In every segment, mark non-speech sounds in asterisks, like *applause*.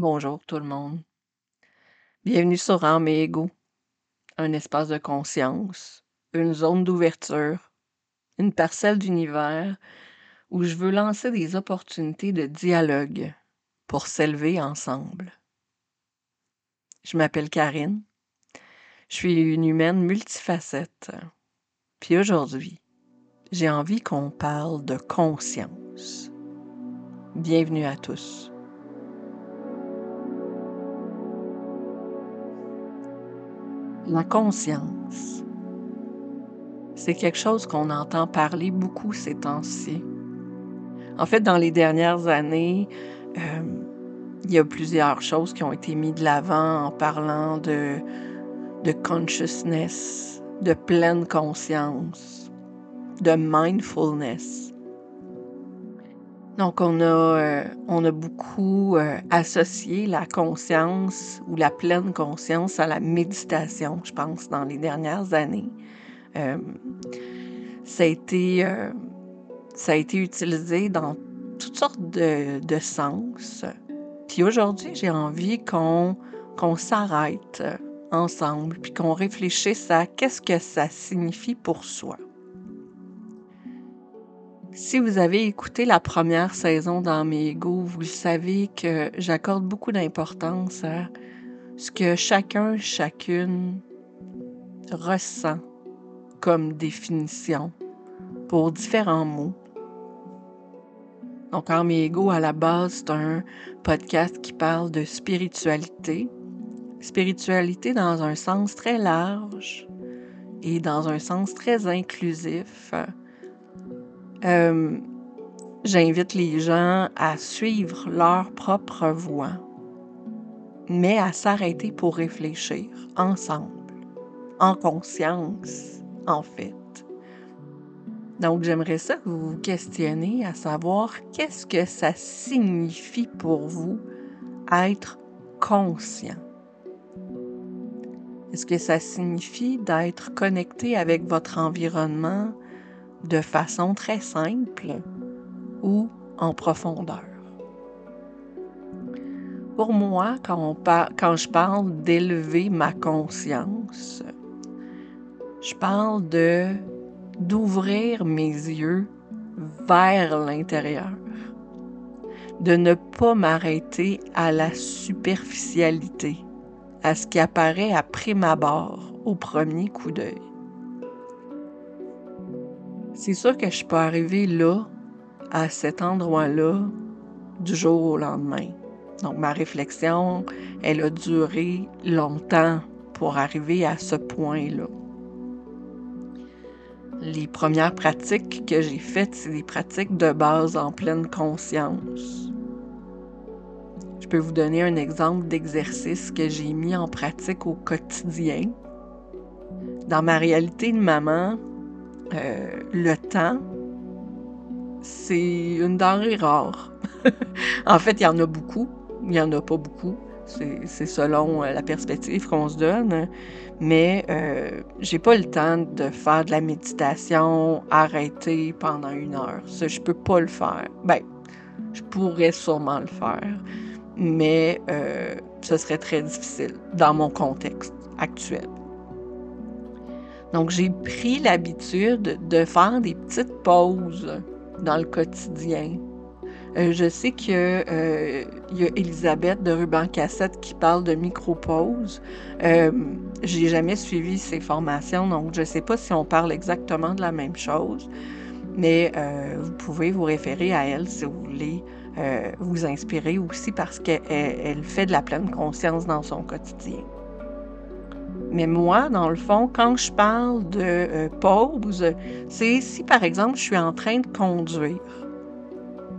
Bonjour tout le monde. Bienvenue sur Âme et Ego, un espace de conscience, une zone d'ouverture, une parcelle d'univers où je veux lancer des opportunités de dialogue pour s'élever ensemble. Je m'appelle Karine. Je suis une humaine multifacette. Puis aujourd'hui, j'ai envie qu'on parle de conscience. Bienvenue à tous. La conscience, c'est quelque chose qu'on entend parler beaucoup ces temps-ci. En fait, dans les dernières années, euh, il y a plusieurs choses qui ont été mises de l'avant en parlant de, de consciousness, de pleine conscience, de mindfulness. Donc, on a, euh, on a beaucoup euh, associé la conscience ou la pleine conscience à la méditation, je pense, dans les dernières années. Euh, ça, a été, ça a été utilisé dans toutes sortes de, de sens. Puis aujourd'hui, j'ai envie qu'on s'arrête ensemble, puis qu'on réfléchisse à qu'est-ce que ça signifie pour soi. Si vous avez écouté la première saison dans mes vous savez que j'accorde beaucoup d'importance à ce que chacun, chacune ressent comme définition pour différents mots. Donc, en à la base, c'est un podcast qui parle de spiritualité. Spiritualité dans un sens très large et dans un sens très inclusif. Euh, j'invite les gens à suivre leur propre voie, mais à s'arrêter pour réfléchir ensemble, en conscience, en fait. Donc, j'aimerais ça que vous vous questionnez à savoir qu'est-ce que ça signifie pour vous être conscient. Est-ce que ça signifie d'être connecté avec votre environnement de façon très simple ou en profondeur? Pour moi, quand, quand je parle d'élever ma conscience, je parle de d'ouvrir mes yeux vers l'intérieur, de ne pas m'arrêter à la superficialité, à ce qui apparaît à prime abord, au premier coup d'œil. C'est sûr que je peux arriver là, à cet endroit-là, du jour au lendemain. Donc ma réflexion, elle a duré longtemps pour arriver à ce point-là les premières pratiques que j'ai faites, c'est des pratiques de base en pleine conscience. Je peux vous donner un exemple d'exercice que j'ai mis en pratique au quotidien. Dans ma réalité de maman, euh, le temps, c'est une denrée rare. *laughs* en fait, il y en a beaucoup, il n'y en a pas beaucoup. C'est selon euh, la perspective qu'on se donne. Mais euh, j'ai pas le temps de faire de la méditation arrêtée pendant une heure. Ça, je peux pas le faire. Ben, je pourrais sûrement le faire, mais euh, ce serait très difficile dans mon contexte actuel. Donc, j'ai pris l'habitude de faire des petites pauses dans le quotidien euh, je sais qu'il euh, y a Elisabeth de Ruban Cassette qui parle de micro-pause. Euh, j'ai jamais suivi ses formations, donc je ne sais pas si on parle exactement de la même chose, mais euh, vous pouvez vous référer à elle si vous voulez vous inspirer aussi parce qu'elle fait de la pleine conscience dans son quotidien. Mais moi, dans le fond, quand je parle de pause, c'est si par exemple je suis en train de conduire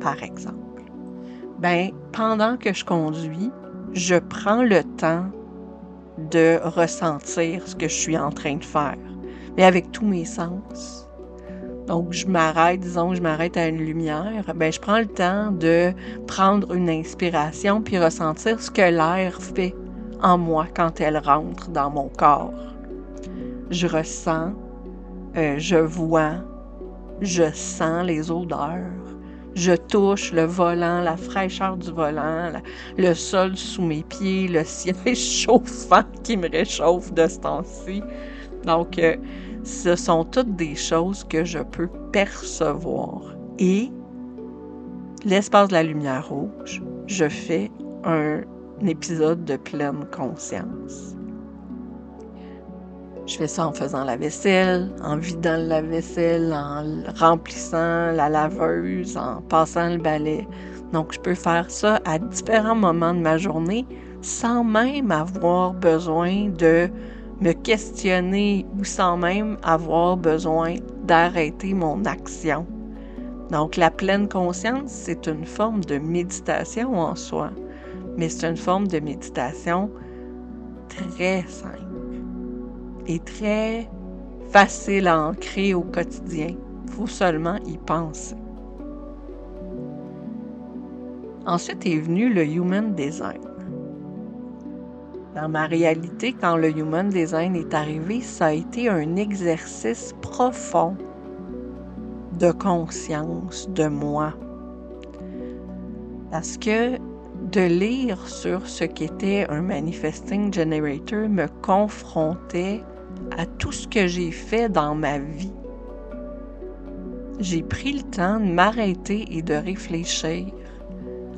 par exemple, ben, pendant que je conduis, je prends le temps de ressentir ce que je suis en train de faire, mais avec tous mes sens. Donc, je m'arrête, disons je m'arrête à une lumière, ben, je prends le temps de prendre une inspiration puis ressentir ce que l'air fait en moi quand elle rentre dans mon corps. Je ressens, euh, je vois, je sens les odeurs, Je touche le volant, la fraîcheur du volant, le sol sous mes pieds, le *laughs* ciel chauffant qui me réchauffe de ce temps-ci. Donc, euh, ce sont toutes des choses que je peux percevoir. Et l'espace de la lumière rouge, je fais un épisode de pleine conscience. Je fais ça en faisant la vaisselle, en vidant la vaisselle, en remplissant la laveuse, en passant le balai. Donc, je peux faire ça à différents moments de ma journée sans même avoir besoin de me questionner ou sans même avoir besoin d'arrêter mon action. Donc, la pleine conscience, c'est une forme de méditation en soi, mais c'est une forme de méditation très simple est très facile à ancrer au quotidien. Il faut seulement y penser. Ensuite est venu le Human Design. Dans ma réalité, quand le Human Design est arrivé, ça a été un exercice profond de conscience de moi. Parce que de lire sur ce qu'était un manifesting generator me confrontait à tout ce que j'ai fait dans ma vie. J'ai pris le temps de m'arrêter et de réfléchir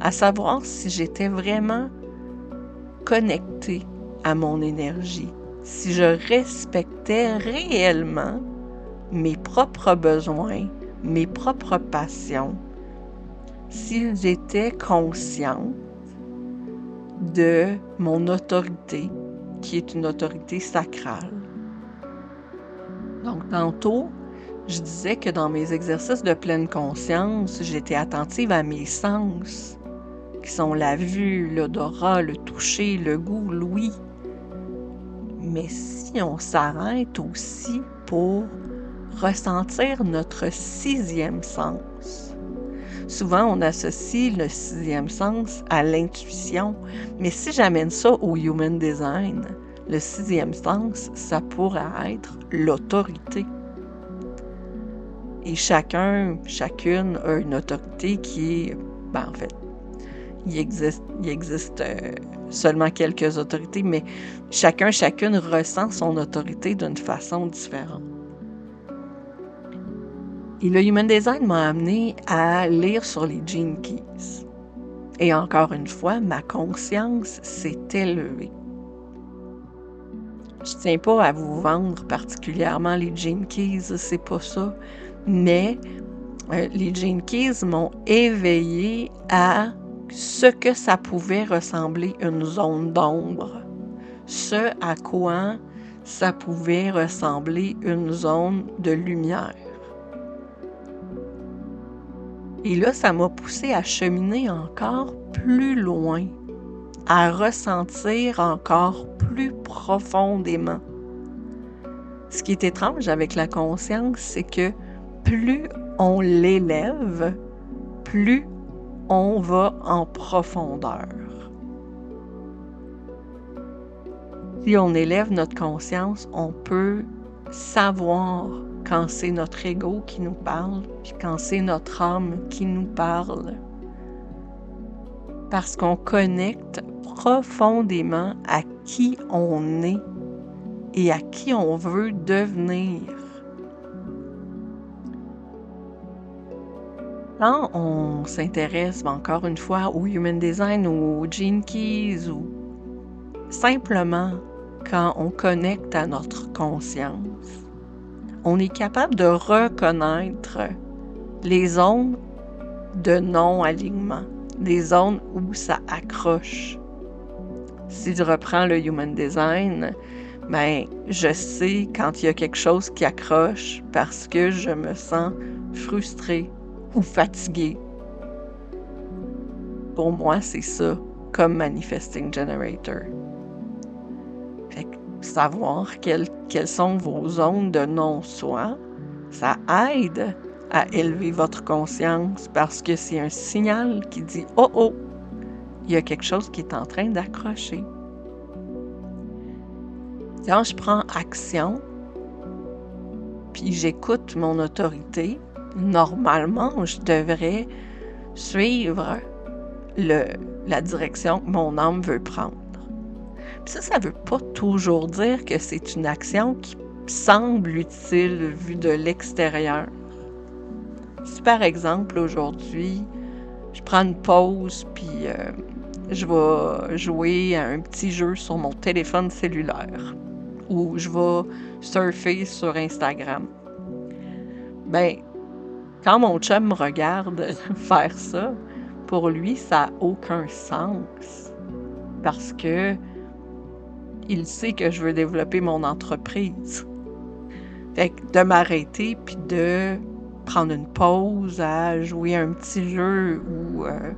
à savoir si j'étais vraiment connecté à mon énergie, si je respectais réellement mes propres besoins, mes propres passions, si j'étais consciente de mon autorité, qui est une autorité sacrale. Donc, tantôt, je disais que dans mes exercices de pleine conscience, j'étais attentive à mes sens, qui sont la vue, l'odorat, le toucher, le goût, l'ouïe. Mais si on s'arrête aussi pour ressentir notre sixième sens, souvent on associe le sixième sens à l'intuition, mais si j'amène ça au human design, le sixième sens, ça pourrait être l'autorité. Et chacun, chacune a une autorité qui est, ben, en fait, il existe, il existe euh, seulement quelques autorités, mais chacun, chacune ressent son autorité d'une façon différente. Et le Human Design m'a amené à lire sur les Gene Keys. Et encore une fois, ma conscience s'est élevée. Je tiens pas à vous vendre particulièrement les Gene Keys, c'est pas ça. Mais euh, les Gene Keys m'ont éveillé à ce que ça pouvait ressembler une zone d'ombre, ce à quoi ça pouvait ressembler une zone de lumière. Et là, ça m'a poussé à cheminer encore plus loin, à ressentir encore plus profondément. Ce qui est étrange avec la conscience, c'est que plus on l'élève, plus on va en profondeur. Si on élève notre conscience, on peut savoir quand c'est notre ego qui nous parle, puis quand c'est notre âme qui nous parle. Parce qu'on connecte profondément à qui on est et à qui on veut devenir. Quand on s'intéresse encore une fois au Human Design ou au Gene Keys ou simplement quand on connecte à notre conscience, on est capable de reconnaître les zones de non-alignement, les zones où ça accroche si je reprends le Human Design, ben, je sais quand il y a quelque chose qui accroche parce que je me sens frustrée ou fatiguée. Pour moi, c'est ça comme Manifesting Generator. Savoir quelles, quelles sont vos zones de non-soi, ça aide à élever votre conscience parce que c'est un signal qui dit Oh oh, il y a quelque chose qui est en train d'accrocher. Quand je prends action, puis j'écoute mon autorité, normalement, je devrais suivre la direction que mon âme veut prendre. Ça, ça ne veut pas toujours dire que c'est une action qui semble utile vue de l'extérieur. Si par exemple aujourd'hui, je prends une pause puis euh, je vais jouer à un petit jeu sur mon téléphone cellulaire ou je vais surfer sur Instagram. Ben, quand mon chum me regarde *laughs* faire ça, pour lui, ça n'a aucun sens. Parce que il sait que je veux développer mon entreprise. Fait que de m'arrêter puis de prendre une pause à jouer un petit jeu ou euh,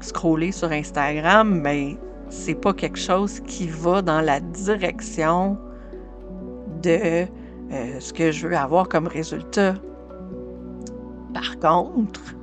scroller sur Instagram, ben c'est pas quelque chose qui va dans la direction de euh, ce que je veux avoir comme résultat. Par contre,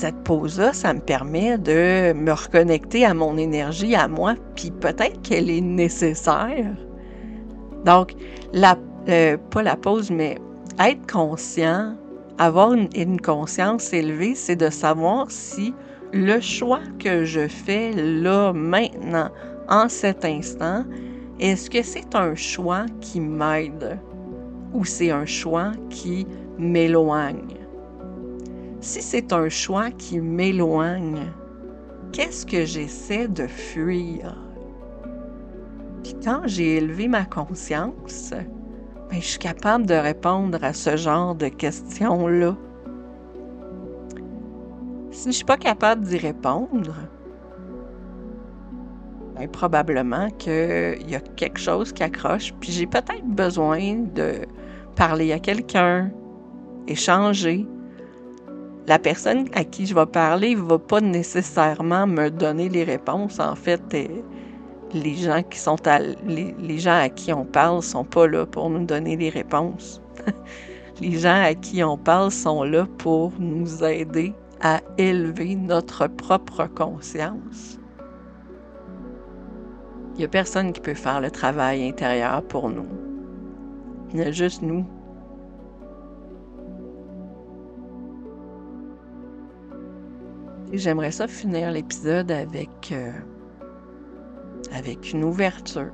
cette pause-là, ça me permet de me reconnecter à mon énergie, à moi, puis peut-être qu'elle est nécessaire. Donc, euh, pas la pause, mais être conscient, avoir une conscience élevée, c'est de savoir si le choix que je fais là, maintenant, en cet instant, est-ce que c'est un choix qui m'aide ou c'est un choix qui m'éloigne? Si c'est un choix qui m'éloigne, qu'est-ce que j'essaie de fuir? Puis quand j'ai élevé ma conscience, ben, je suis capable de répondre à ce genre de questions-là. Si je ne suis pas capable d'y répondre, ben, probablement qu'il y a quelque chose qui accroche, puis j'ai peut-être besoin de parler à quelqu'un, échanger, la personne à qui je vais parler ne va pas nécessairement me donner les réponses. En fait, euh, les gens qui sont à, les, gens à qui on parle sont pas là pour nous donner les réponses. *laughs* les gens à qui on parle sont là pour nous aider à élever notre propre conscience. Il n'y a personne qui peut faire le travail intérieur pour nous. Il y a juste nous J'aimerais ça finir l'épisode avec, euh, avec une ouverture.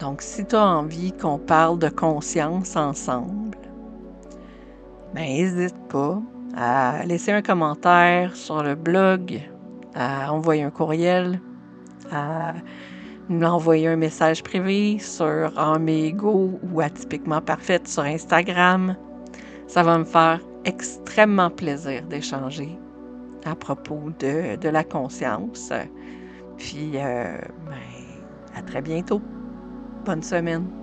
Donc, si tu as envie qu'on parle de conscience ensemble, ben n'hésite pas à laisser un commentaire sur le blog, à envoyer un courriel, à nous envoyer un message privé sur Amigo ou Atypiquement Parfaite sur Instagram. Ça va me faire extrêmement plaisir d'échanger à propos de, de la conscience. Puis, euh, ben, à très bientôt. Bonne semaine.